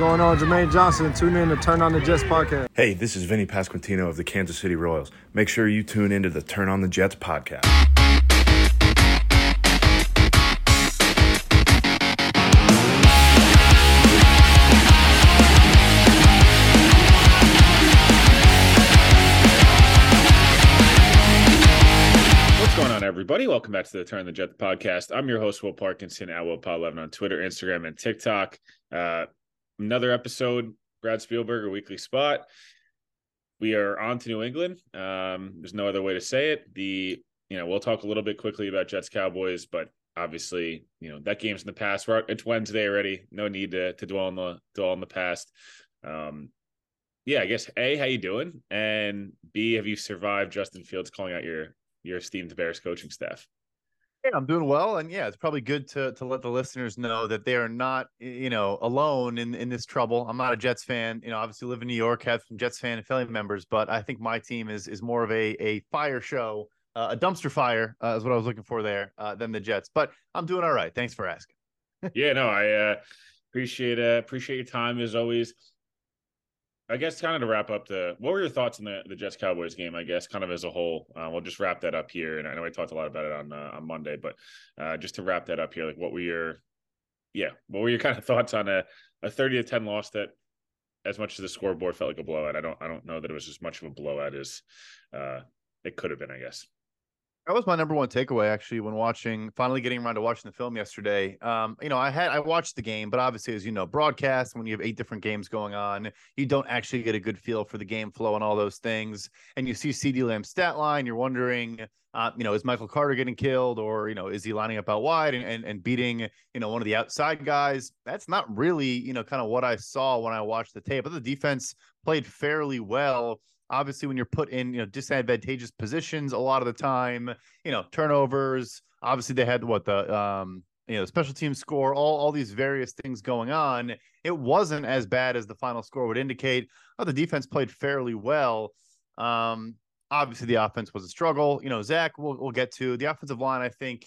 What's going on, Jermaine Johnson? Tune in to Turn on the Jets podcast. Hey, this is Vinny Pasquantino of the Kansas City Royals. Make sure you tune into the Turn on the Jets podcast. What's going on, everybody? Welcome back to the Turn on the Jets podcast. I'm your host, Will Parkinson, at WillPod11 on Twitter, Instagram, and TikTok. Uh, another episode, Brad Spielberg, Spielberger Weekly Spot. We are on to New England. Um, there's no other way to say it. The you know we'll talk a little bit quickly about Jets Cowboys, but obviously you know that game's in the past. We're, it's Wednesday already. No need to to dwell on the dwell on the past. Um, yeah, I guess a how you doing, and b have you survived Justin Fields calling out your your esteemed Bears coaching staff? I'm doing well, and yeah, it's probably good to to let the listeners know that they are not, you know, alone in in this trouble. I'm not a Jets fan, you know. Obviously, live in New York, have some Jets fan and family members, but I think my team is is more of a a fire show, uh, a dumpster fire uh, is what I was looking for there uh, than the Jets. But I'm doing all right. Thanks for asking. yeah, no, I uh, appreciate uh, appreciate your time as always. I guess kind of to wrap up the what were your thoughts on the the Jets Cowboys game? I guess kind of as a whole. Uh, we'll just wrap that up here, and I know I talked a lot about it on uh, on Monday, but uh, just to wrap that up here, like what were your yeah, what were your kind of thoughts on a a thirty to ten loss that, as much as the scoreboard felt like a blowout, I don't I don't know that it was as much of a blowout as uh, it could have been. I guess. That was my number one takeaway actually when watching finally getting around to watching the film yesterday. Um, you know, I had I watched the game, but obviously, as you know, broadcast when you have eight different games going on, you don't actually get a good feel for the game flow and all those things. And you see CeeDee Lamb's stat line, you're wondering, uh, you know, is Michael Carter getting killed or you know, is he lining up out wide and, and and beating, you know, one of the outside guys? That's not really, you know, kind of what I saw when I watched the tape. But the defense played fairly well obviously when you're put in you know disadvantageous positions a lot of the time you know turnovers obviously they had what the um you know special team score all all these various things going on. It wasn't as bad as the final score would indicate oh, the defense played fairly well. Um obviously the offense was a struggle. You know zach we'll, we'll get to the offensive line i think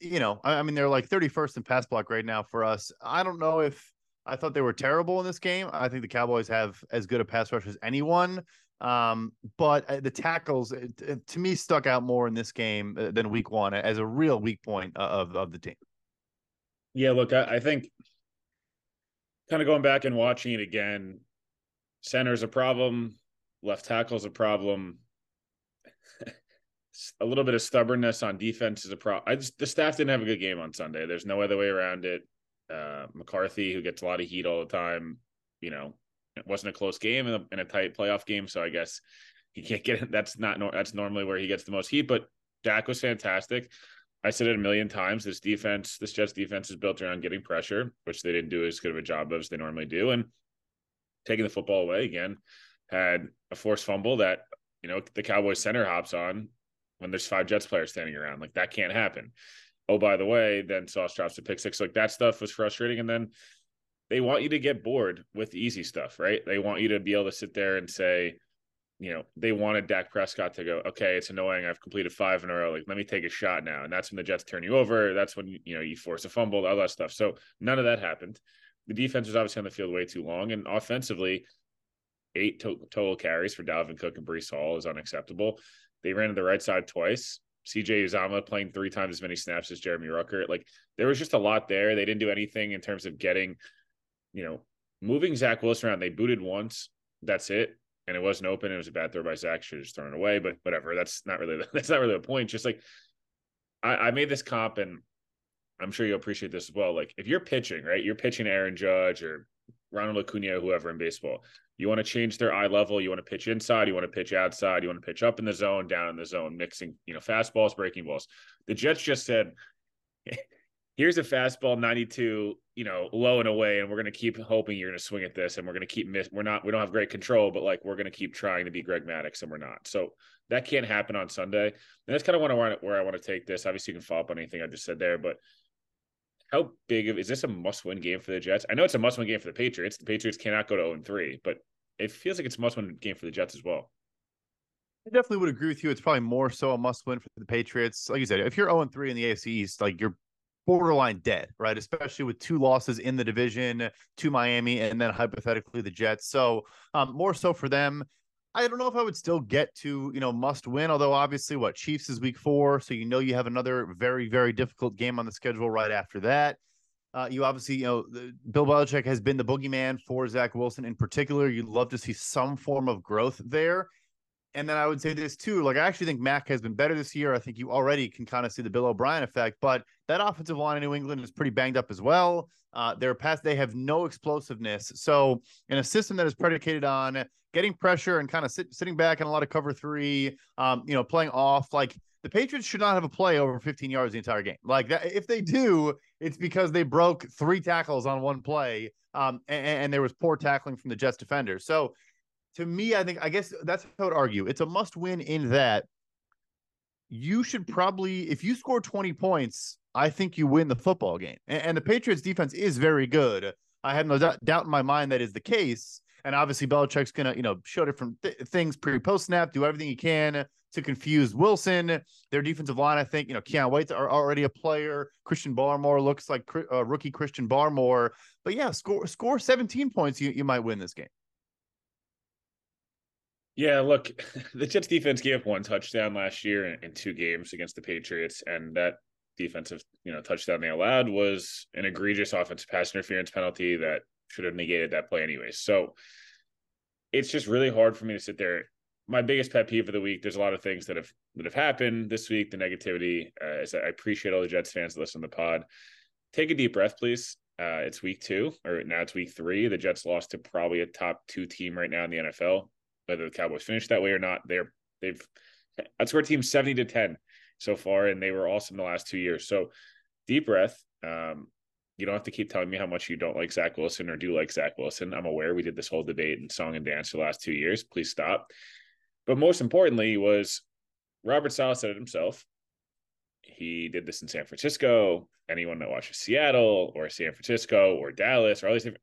you know I, I mean they're like 31st in pass block right now for us. I don't know if I thought they were terrible in this game. I think the Cowboys have as good a pass rush as anyone. Um, but uh, the tackles it, it, to me stuck out more in this game uh, than week one as a real weak point of, of the team. Yeah, look, I, I think kind of going back and watching it again, center's a problem, left tackle's a problem. a little bit of stubbornness on defense is a problem. I just the staff didn't have a good game on Sunday. There's no other way around it uh, McCarthy, who gets a lot of heat all the time. You know, it wasn't a close game in a, in a tight playoff game, so I guess he can't get it. That's not that's normally where he gets the most heat. But Dak was fantastic. I said it a million times. This defense, this Jets defense, is built around getting pressure, which they didn't do as good of a job of as they normally do, and taking the football away again. Had a forced fumble that you know the Cowboys center hops on when there's five Jets players standing around. Like that can't happen oh, by the way, then Sauce drops a pick six. Like that stuff was frustrating. And then they want you to get bored with easy stuff, right? They want you to be able to sit there and say, you know, they wanted Dak Prescott to go, okay, it's annoying. I've completed five in a row. Like, let me take a shot now. And that's when the Jets turn you over. That's when, you know, you force a fumble, all that stuff. So none of that happened. The defense was obviously on the field way too long. And offensively, eight to- total carries for Dalvin Cook and Breece Hall is unacceptable. They ran to the right side twice. CJ Uzomah playing three times as many snaps as Jeremy Ruckert. Like there was just a lot there. They didn't do anything in terms of getting, you know, moving Zach Wilson around. They booted once. That's it. And it wasn't open. It was a bad throw by Zach. Should have just thrown it away. But whatever. That's not really that's not really the point. Just like I, I made this comp and I'm sure you'll appreciate this as well. Like if you're pitching, right? You're pitching Aaron Judge or Ronald Acuna, whoever in baseball. You want to change their eye level. You want to pitch inside. You want to pitch outside. You want to pitch up in the zone, down in the zone, mixing, you know, fastballs, breaking balls. The Jets just said, here's a fastball 92 you know low and away and we're going to keep hoping you're going to swing at this and we're going to keep miss we're not we don't have great control but like we're going to keep trying to be greg maddux and we're not so that can't happen on sunday and that's kind of where i want to take this obviously you can follow up on anything i just said there but how big of is this a must-win game for the jets i know it's a must-win game for the patriots the patriots cannot go to 0 3 but it feels like it's a must-win game for the jets as well I definitely would agree with you. It's probably more so a must win for the Patriots. Like you said, if you're 0 3 in the AFC East, like you're borderline dead, right? Especially with two losses in the division to Miami and then hypothetically the Jets. So um, more so for them. I don't know if I would still get to, you know, must win, although obviously what Chiefs is week four. So you know you have another very, very difficult game on the schedule right after that. Uh, you obviously, you know, Bill Belichick has been the boogeyman for Zach Wilson in particular. You'd love to see some form of growth there. And then I would say this too. Like I actually think Mac has been better this year. I think you already can kind of see the Bill O'Brien effect, but that offensive line in New England is pretty banged up as well. Uh, their pass, they have no explosiveness. So in a system that is predicated on getting pressure and kind of sit, sitting back in a lot of cover three, um, you know, playing off, like the Patriots should not have a play over 15 yards the entire game. Like that, if they do, it's because they broke three tackles on one play, um, and, and there was poor tackling from the Jets defenders. So to me, I think I guess that's how I would argue. It's a must win in that you should probably, if you score 20 points, I think you win the football game. And, and the Patriots defense is very good. I have no doubt in my mind that is the case. And obviously, Belichick's to, you know, show different th- things pre post snap, do everything he can to confuse Wilson. Their defensive line, I think, you know, Keion White's are already a player. Christian Barmore looks like uh, rookie Christian Barmore. But yeah, score score 17 points, you, you might win this game. Yeah, look, the Jets defense gave up one touchdown last year in, in, two games against the Patriots, and that defensive, you know, touchdown they allowed was an egregious offensive pass interference penalty that should have negated that play anyway. So it's just really hard for me to sit there. My biggest pet peeve of the week. There's a lot of things that have that have happened this week. The negativity uh, is I appreciate all the Jets fans that listen to the pod. Take a deep breath, please. Uh, it's week two, or now it's week three. The Jets lost to probably a top two team right now in the NFL whether the Cowboys finish that way or not. They're they've outscored teams seventy to ten so far, and they were awesome the last two years. So deep breath. Um, you don't have to keep telling me how much you don't like Zach Wilson or do like Zach Wilson. I'm aware we did this whole debate and song and dance for the last two years. Please stop. But most importantly was Robert Saleh said it himself. He did this in San Francisco. Anyone that watches Seattle or San Francisco or Dallas or all these different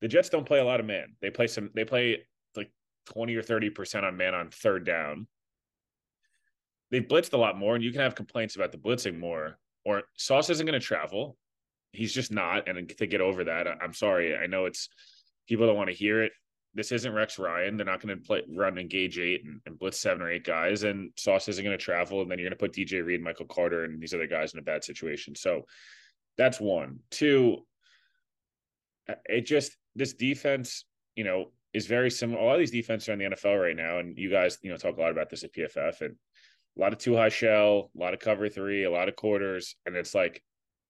the Jets don't play a lot of man. They play some they play 20 or 30% on man on third down. They've blitzed a lot more, and you can have complaints about the blitzing more. Or Sauce isn't going to travel. He's just not. And to get over that, I'm sorry. I know it's people don't want to hear it. This isn't Rex Ryan. They're not going to play run engage eight and, and blitz seven or eight guys. And Sauce isn't going to travel. And then you're going to put DJ Reed, Michael Carter, and these other guys in a bad situation. So that's one. Two, uh, it just this defense, you know, is very similar. A lot of these defenses are in the NFL right now, and you guys, you know, talk a lot about this at PFF and a lot of two high shell, a lot of cover three, a lot of quarters, and it's like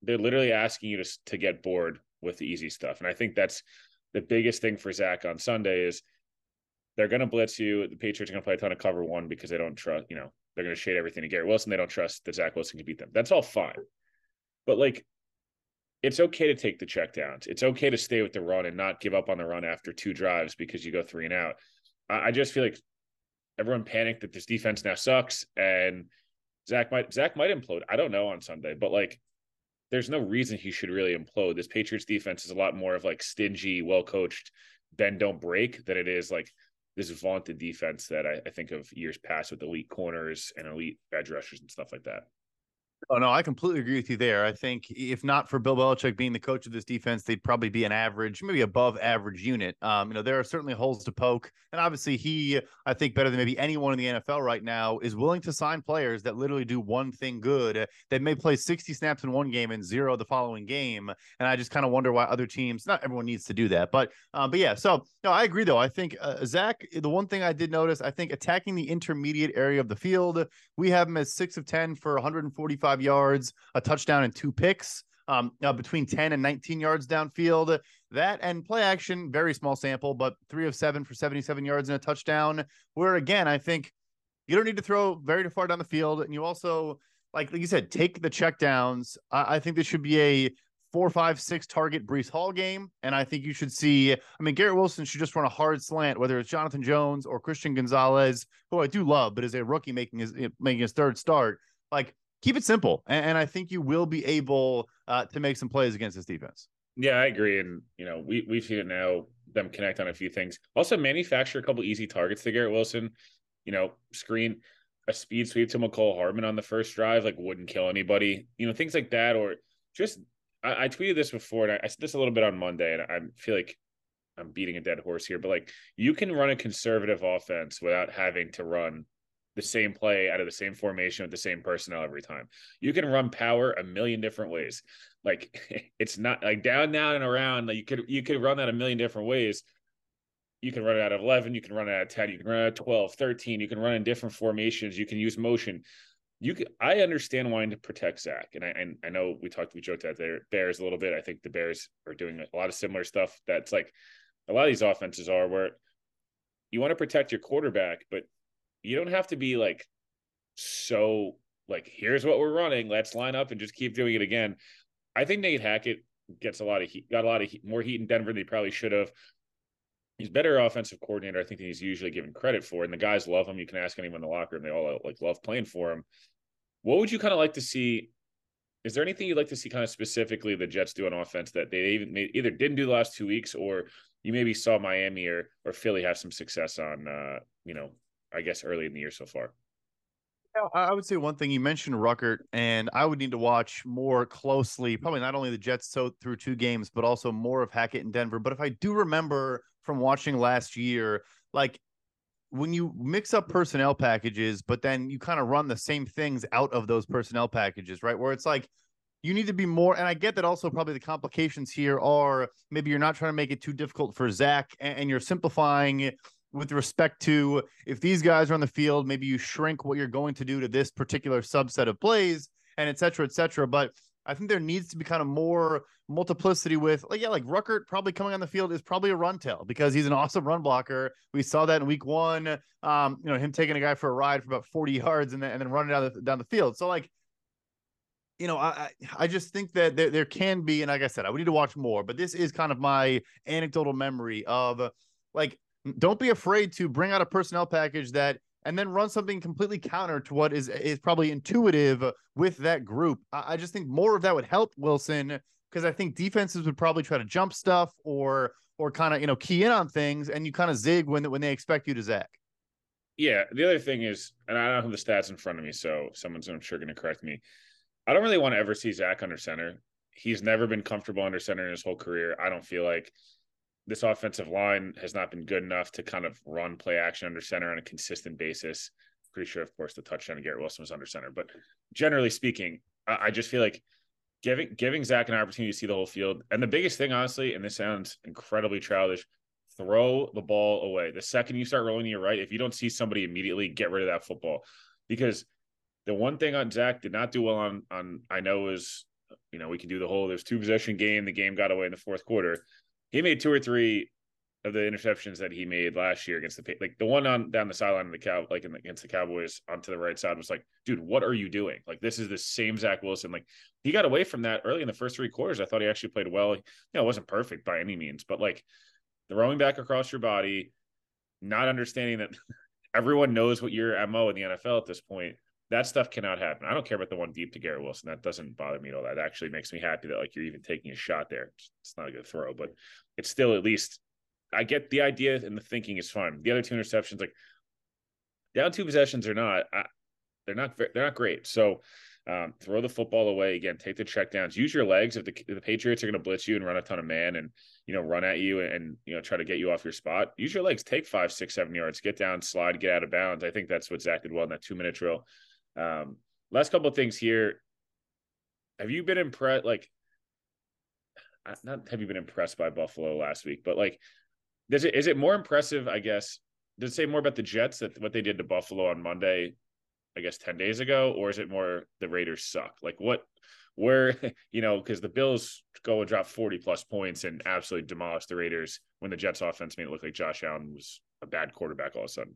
they're literally asking you to to get bored with the easy stuff. And I think that's the biggest thing for Zach on Sunday is they're going to blitz you. The Patriots are going to play a ton of cover one because they don't trust, you know, they're going to shade everything to Garrett Wilson. They don't trust that Zach Wilson can beat them. That's all fine. But like it's okay to take the checkdowns. It's okay to stay with the run and not give up on the run after two drives because you go three and out. I, I just feel like everyone panicked that this defense now sucks and Zach might Zach might implode. I don't know on Sunday, but like there's no reason he should really implode. This Patriots defense is a lot more of like stingy, well coached, bend don't break than it is like this vaunted defense that I, I think of years past with elite corners and elite edge rushers and stuff like that. Oh no, I completely agree with you there. I think if not for Bill Belichick being the coach of this defense, they'd probably be an average, maybe above average unit. Um, you know, there are certainly holes to poke, and obviously he, I think, better than maybe anyone in the NFL right now, is willing to sign players that literally do one thing good. That may play sixty snaps in one game and zero the following game, and I just kind of wonder why other teams. Not everyone needs to do that, but um, but yeah. So no, I agree though. I think uh, Zach, the one thing I did notice, I think attacking the intermediate area of the field, we have him as six of ten for one hundred and forty-five yards, a touchdown, and two picks. Um, now between 10 and 19 yards downfield. That and play action, very small sample, but three of seven for 77 yards and a touchdown. Where again, I think you don't need to throw very far down the field, and you also like like you said, take the checkdowns. I, I think this should be a four, five, six target Breece Hall game. And I think you should see, I mean, Garrett Wilson should just run a hard slant, whether it's Jonathan Jones or Christian Gonzalez, who I do love, but is a rookie making his making his third start. Like, keep it simple. And, and I think you will be able uh, to make some plays against this defense. Yeah, I agree. And you know, we we've seen it now, them connect on a few things. Also manufacture a couple easy targets to Garrett Wilson. You know, screen a speed sweep to Mecole Hardman on the first drive, like wouldn't kill anybody. You know, things like that, or just I, I tweeted this before, and I, I said this a little bit on Monday, and I feel like I'm beating a dead horse here, but like you can run a conservative offense without having to run the same play out of the same formation with the same personnel every time. You can run power a million different ways. Like it's not like down, down, and around. Like you could you could run that a million different ways. You can run it out of 11, you can run it out of 10, you can run it out of 12, 13, you can run in different formations, you can use motion you can, I understand wanting to protect Zach, and I and I know we talked we joked at the Bears a little bit. I think the Bears are doing a lot of similar stuff. That's like a lot of these offenses are where you want to protect your quarterback, but you don't have to be like so like here's what we're running. Let's line up and just keep doing it again. I think Nate Hackett gets a lot of heat, got a lot of heat, more heat in Denver than he probably should have. He's better offensive coordinator, I think, than he's usually given credit for. And the guys love him. You can ask anyone in the locker room; they all like love playing for him. What would you kind of like to see? Is there anything you'd like to see kind of specifically the Jets do on offense that they even made, either didn't do the last two weeks or you maybe saw Miami or or Philly have some success on uh, you know, I guess early in the year so far? I would say one thing you mentioned Ruckert, and I would need to watch more closely, probably not only the Jets so through two games, but also more of Hackett in Denver. But if I do remember from watching last year, like when you mix up personnel packages, but then you kind of run the same things out of those personnel packages, right? Where it's like you need to be more, and I get that also probably the complications here are maybe you're not trying to make it too difficult for Zach and, you're simplifying with respect to if these guys are on the field, maybe you shrink what you're going to do to this particular subset of plays and et cetera, et cetera. But I think there needs to be kind of more multiplicity with, like, yeah, like Ruckert probably coming on the field is probably a run tail because he's an awesome run blocker. We saw that in week one. Um, you know, him taking a guy for a ride for about 40 yards and then, and then running down the, down the field. So, like, you know, I I just think that there, there can be, and like I said, I would need to watch more, but this is kind of my anecdotal memory of like, don't be afraid to bring out a personnel package that and then run something completely counter to what is is probably intuitive with that group. I, I just think more of that would help Wilson because I think defenses would probably try to jump stuff or or kind of you know key in on things, and you kind of zig when when they expect you to zag. Yeah, the other thing is, and I don't have the stats in front of me, so someone's I'm sure going to correct me. I don't really want to ever see Zach under center. He's never been comfortable under center in his whole career. I don't feel like this offensive line has not been good enough to kind of run play action under center on a consistent basis. Pretty sure, of course, the touchdown Garrett Wilson was under center, but generally speaking, I, I just feel like giving giving Zach an opportunity to see the whole field. And the biggest thing, honestly, and this sounds incredibly childish, throw the ball away. The second you start rolling to your right, if you don't see somebody immediately, get rid of that football. Because the one thing on Zach did not do well on on I know is you know we can do the whole there's two possession game. The game got away in the fourth quarter he made two or three of the interceptions that he made last year against the like the one on down the sideline of the cow like the, against the Cowboys onto the right side was like, dude, what are you doing? Like this is the same Zach Wilson. Like he got away from that early in the first three quarters. I thought he actually played well. You know, it wasn't perfect by any means, but like throwing back across your body, not understanding that everyone knows what your mo in the NFL at this point that stuff cannot happen. I don't care about the one deep to Garrett Wilson. That doesn't bother me at all. That actually makes me happy that like you're even taking a shot there. It's not a good throw, but it's still at least I get the idea and the thinking is fine. The other two interceptions, like down two possessions or not, I, they're not they're not great. So um, throw the football away again. Take the checkdowns. Use your legs. If the, if the Patriots are going to blitz you and run a ton of man and you know run at you and, and, you know try to get you off your spot, use your legs. Take five, six, seven yards. Get down, slide, get out of bounds. I think that's what Zach did well in that two minute drill. Um, last couple of things here. Have you been impressed? Like, not have you been impressed by Buffalo last week, but like, does it is it more impressive? I guess does it say more about the Jets that what they did to Buffalo on Monday? I guess ten days ago, or is it more the Raiders suck? Like what? Where you know because the Bills go and drop forty plus points and absolutely demolish the Raiders when the Jets offense made it look like Josh Allen was a bad quarterback all of a sudden.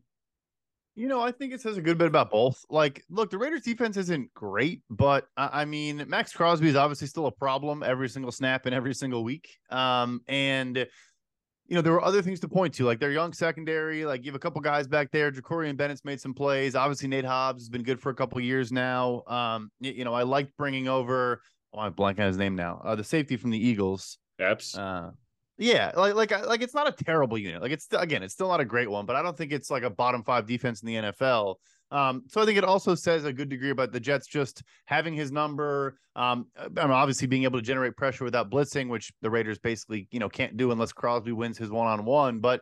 You know, I think it says a good bit about both. Like, look, the Raiders defense isn't great, but I mean, Maxx Crosby is obviously still a problem every single snap and every single week. Um, and you know, there were other things to point to, like their young secondary. Like you have a couple guys back there. Jakorian Bennett's made some plays. Obviously, Nate Hobbs has been good for a couple years now. Um, you, you, know, I liked bringing over. Oh, I'm blanking on his name now. Uh, the safety from the Eagles. Epps. Uh, yeah, like like like it's not a terrible unit. Like it's again, it's still not a great one, but I don't think it's like a bottom five defense in the NFL. Um, so I think it also says a good degree about the Jets just having his number. Um, mean, obviously being able to generate pressure without blitzing, which the Raiders basically you know can't do unless Crosby wins his one on one. But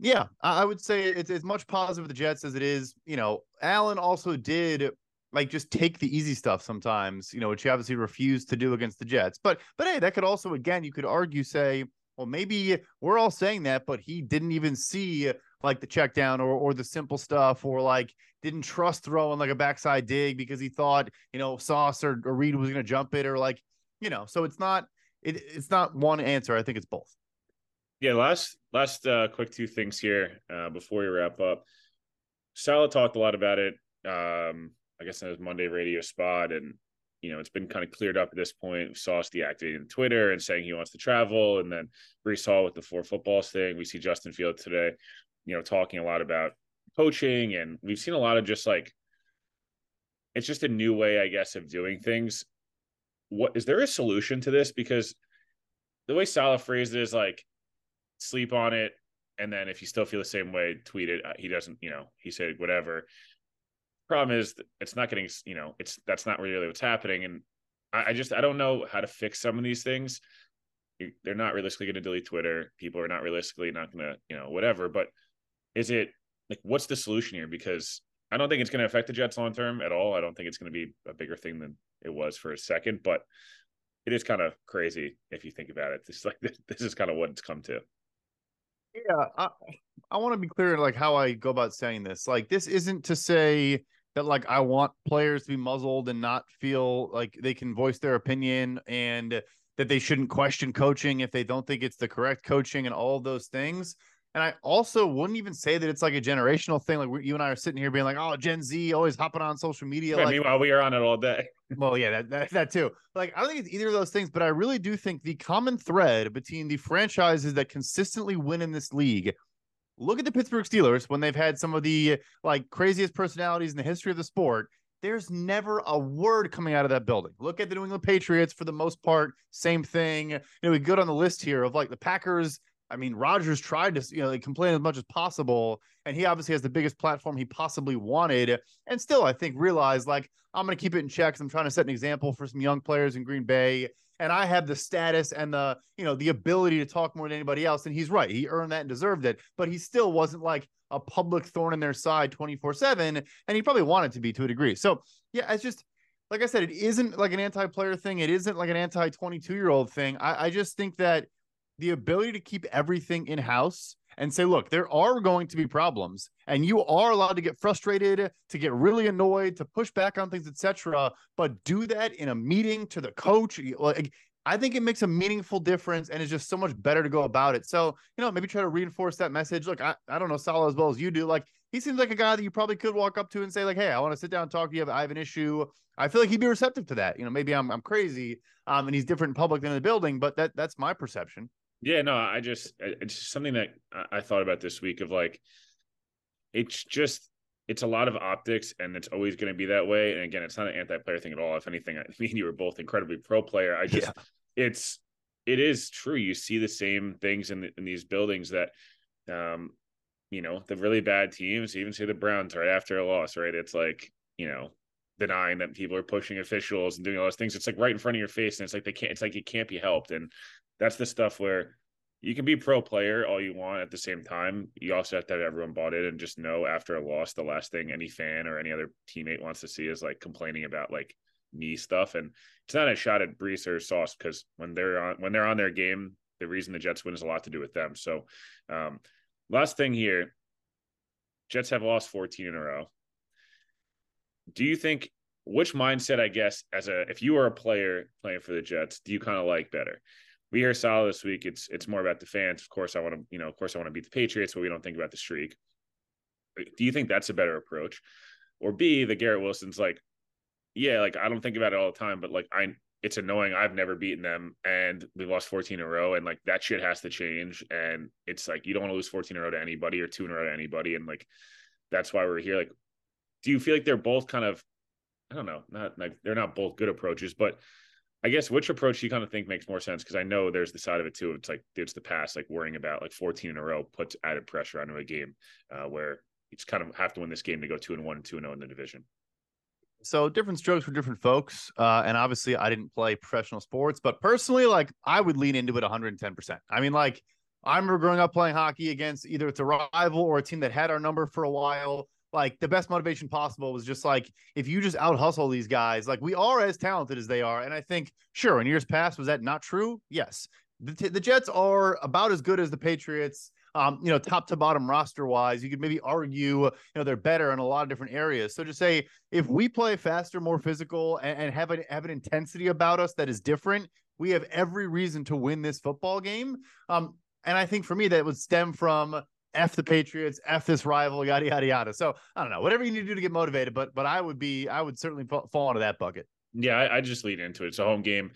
yeah, I would say it's as much positive the Jets as it is. You know, Allen also did like just take the easy stuff sometimes, you know, which he obviously refused to do against the Jets. But but hey, that could also again, you could argue say, well, maybe we're all saying that, but he didn't even see like the check down or or the simple stuff, or like didn't trust throwing like a backside dig because he thought, you know, Sauce or, or Reed was gonna jump it, or like, you know, so it's not it, it's not one answer. I think it's both. Yeah, last last uh quick two things here uh before we wrap up. Saleh talked a lot about it. Um I guess in his Monday radio spot. And, you know, it's been kind of cleared up at this point. Sauce deactivating Twitter and saying he wants to travel. And then Breece Hall with the four footballs thing. We see Justin Field today, you know, talking a lot about coaching. And we've seen a lot of just like, it's just a new way, I guess, of doing things. What is there a solution to this? Because the way Saleh phrased it is like, sleep on it. And then if you still feel the same way, tweet it. Uh, he doesn't, you know, he said whatever problem is it's not getting you know it's that's not really what's happening. And I, I just i don't know how to fix some of these things. They're not realistically going to delete twitter. People are not realistically not going to you know whatever. But is it like what's the solution here? Because i don't think it's going to affect the jets long term at all. I don't think it's going to be a bigger thing than it was for a second. But it is kind of crazy if you think about it. This like this is kind of what it's come to. Yeah i, I want to be clear like how i go about saying this. Like this isn't to say that like I want players to be muzzled and not feel like they can voice their opinion and that they shouldn't question coaching if they don't think it's the correct coaching and all those things. And I also wouldn't even say that it's like a generational thing. Like you and I are sitting here being like, "Oh, Gen Z always hopping on social media." Yeah, like, meanwhile, we are on it all day. well, yeah, that, that that too. Like, I don't think it's either of those things, but I really do think the common thread between the franchises that consistently win in this league look at the Pittsburgh Steelers when they've had some of the like craziest personalities in the history of the sport. There's never a word coming out of that building. Look at the New England Patriots for the most part, same thing. You know, we go on the list here of like the Packers. I mean, Rodgers tried to, you know, like complain as much as possible, and he obviously has the biggest platform he possibly wanted, and still, I think, realized like I'm going to keep it in checks. I'm trying to set an example for some young players in Green Bay and I have the status and the you know the ability to talk more than anybody else. And he's right; he earned that and deserved it. But he still wasn't like a public thorn in their side twenty four seven, and he probably wanted to be to a degree. So yeah, it's just like I said, it isn't like an anti player thing. It isn't like an anti twenty two year old thing. I, I just think that the ability to keep everything in house and say, look, there are going to be problems, and you are allowed to get frustrated, to get really annoyed, to push back on things, etc. But do that in a meeting to the coach. Like, I think it makes a meaningful difference, and it's just so much better to go about it. So, you know, maybe try to reinforce that message. Look, I, I don't know Saleh as well as you do. Like, he seems like a guy that you probably could walk up to and say, like, hey, I want to sit down and talk to you. I have an issue. I feel like he'd be receptive to that. You know, maybe I'm I'm crazy, um, and he's different in public than in the building, but that that's my perception. Yeah, no, I just it's something that I thought about this week of like it's just it's a lot of optics and it's always going to be that way. And again, it's not an anti-player thing at all. If anything, I mean you were both incredibly pro player. I just yeah. it's it is true. You see the same things in the, in these buildings that um you know, the really bad teams, even say the Browns right after a loss, right? It's like, you know, denying that people are pushing officials and doing all those things. It's like right in front of your face, and it's like they can't. It's like it can't be helped. And that's the stuff where you can be pro player all you want at the same time. You also have to have everyone bought in and just know after a loss, the last thing any fan or any other teammate wants to see is like complaining about like knee stuff. And it's not a shot at Breece or Sauce because when they're on when they're on their game, the reason the Jets win is a lot to do with them. So um last thing here, Jets have lost 14 in a row. Do you think which mindset, I guess, as a if you are a player playing for the Jets, do you kind of like better? We hear Saleh this week. It's it's more about the fans. Of course, I want to, you know, of course, I want to beat the Patriots, but we don't think about the streak. do you think that's a better approach? Or B, the Garrett Wilson's like, yeah, like I don't think about it all the time, but like I it's annoying. I've never beaten them and we've lost 14 in a row. And like that shit has to change. And it's like you don't want to lose 14 in a row to anybody or two in a row to anybody. And like that's why we're here. Like, do you feel like they're both kind of I don't know, not like they're not both good approaches, but I guess which approach do you kind of think makes more sense? Because I know there's the side of it too. It's like it's the past, like worrying about like 14 in a row puts added pressure onto a game uh, where you just kind of have to win this game to go two and one and two and zero oh in the division. So different strokes for different folks, uh, and obviously I didn't play professional sports, but personally, like I would lean into it 110. percent I mean, like I remember growing up playing hockey against either it's a rival or a team that had our number for a while like the best motivation possible was just like if you just out hustle these guys, like we are as talented as they are. And I think, sure, in years past, was that not true? Yes. The, the Jets are about as good as the Patriots. Um, you know, top to bottom roster wise, you could maybe argue, you know, they're better in a lot of different areas. So just say if we play faster, more physical, and, and have an have an intensity about us that is different, we have every reason to win this football game. Um, and I think for me, that would stem from F the Patriots, F this rival, yada yada yada. So I don't know, whatever you need to do to get motivated, but but I would be, I would certainly fall into that bucket. Yeah, I, I just lead into it. It's a home game.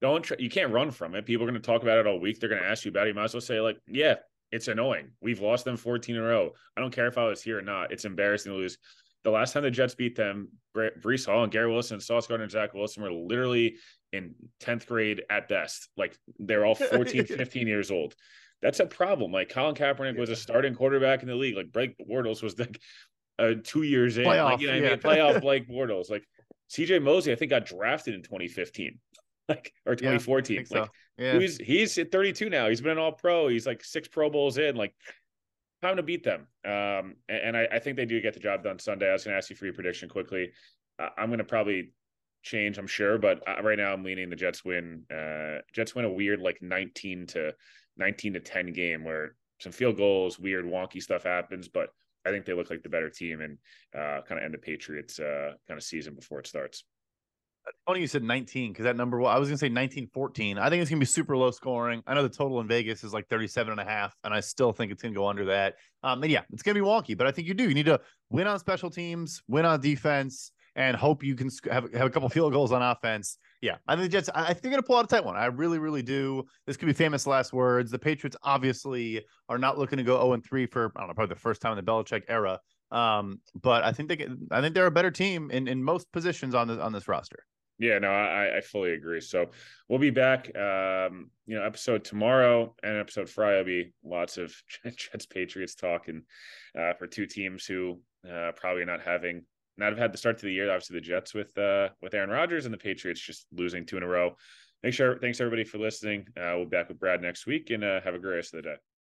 Don't try, you can't run from it. People are going to talk about it all week. They're going to ask you about it. You might as well say like, yeah, it's annoying. We've lost them 14 in a row. I don't care if I was here or not. It's embarrassing to lose. The last time the Jets beat them, Breece Hall and Gary Wilson, Sauce Gardner, and Zach Wilson were literally in 10th grade at best. Like they're all 14, 15 years old that's a problem. Like Colin Kaepernick yeah. was a starting quarterback in the league. Like Blake Bortles was like uh, two years in. Playoff, like, you know yeah. I mean? Playoff Blake Bortles. Like CJ Mosley, I think got drafted in 2015. Like or 2014. Yeah, like so. yeah. he's he's at 32 now. He's been an all pro. He's like six Pro Bowls in. Like time to beat them. Um, and, and I, I, think they do get the job done Sunday. I was going to ask you for your prediction quickly. Uh, I'm going to probably change, I'm sure, but uh, right now I'm leaning the Jets win. Uh, Jets win a weird like 19 to 19 to 10 game where some field goals, weird, wonky stuff happens, but I think they look like the better team and uh, kind of end the Patriots uh, kind of season before it starts. Funny you said 19 because that number, well, I was going to say 19 14. I think it's going to be super low scoring. I know the total in Vegas is like 37 and a half, and I still think it's going to go under that. Um, and yeah, it's going to be wonky, but I think you do. You need to win on special teams, win on defense, and hope you can have, have a couple field goals on offense. Yeah, I think the Jets. I think they're gonna pull out a tight one. I really, really do. This could be famous last words. The Patriots obviously are not looking to go zero oh and three for I don't know probably the first time in the Belichick era. Um, but I think they I think they're a better team in in most positions on this on this roster. Yeah, no, I, I fully agree. So we'll be back. Um, you know, episode tomorrow and episode Friday will be lots of Jets Patriots talking uh, for two teams who uh, probably not having not have had the start to the year. Obviously, the Jets with uh, with Aaron Rodgers and the Patriots just losing two in a row. Make sure. Thanks everybody for listening. Uh, we'll be back with Brad next week and uh, have a great rest of the day.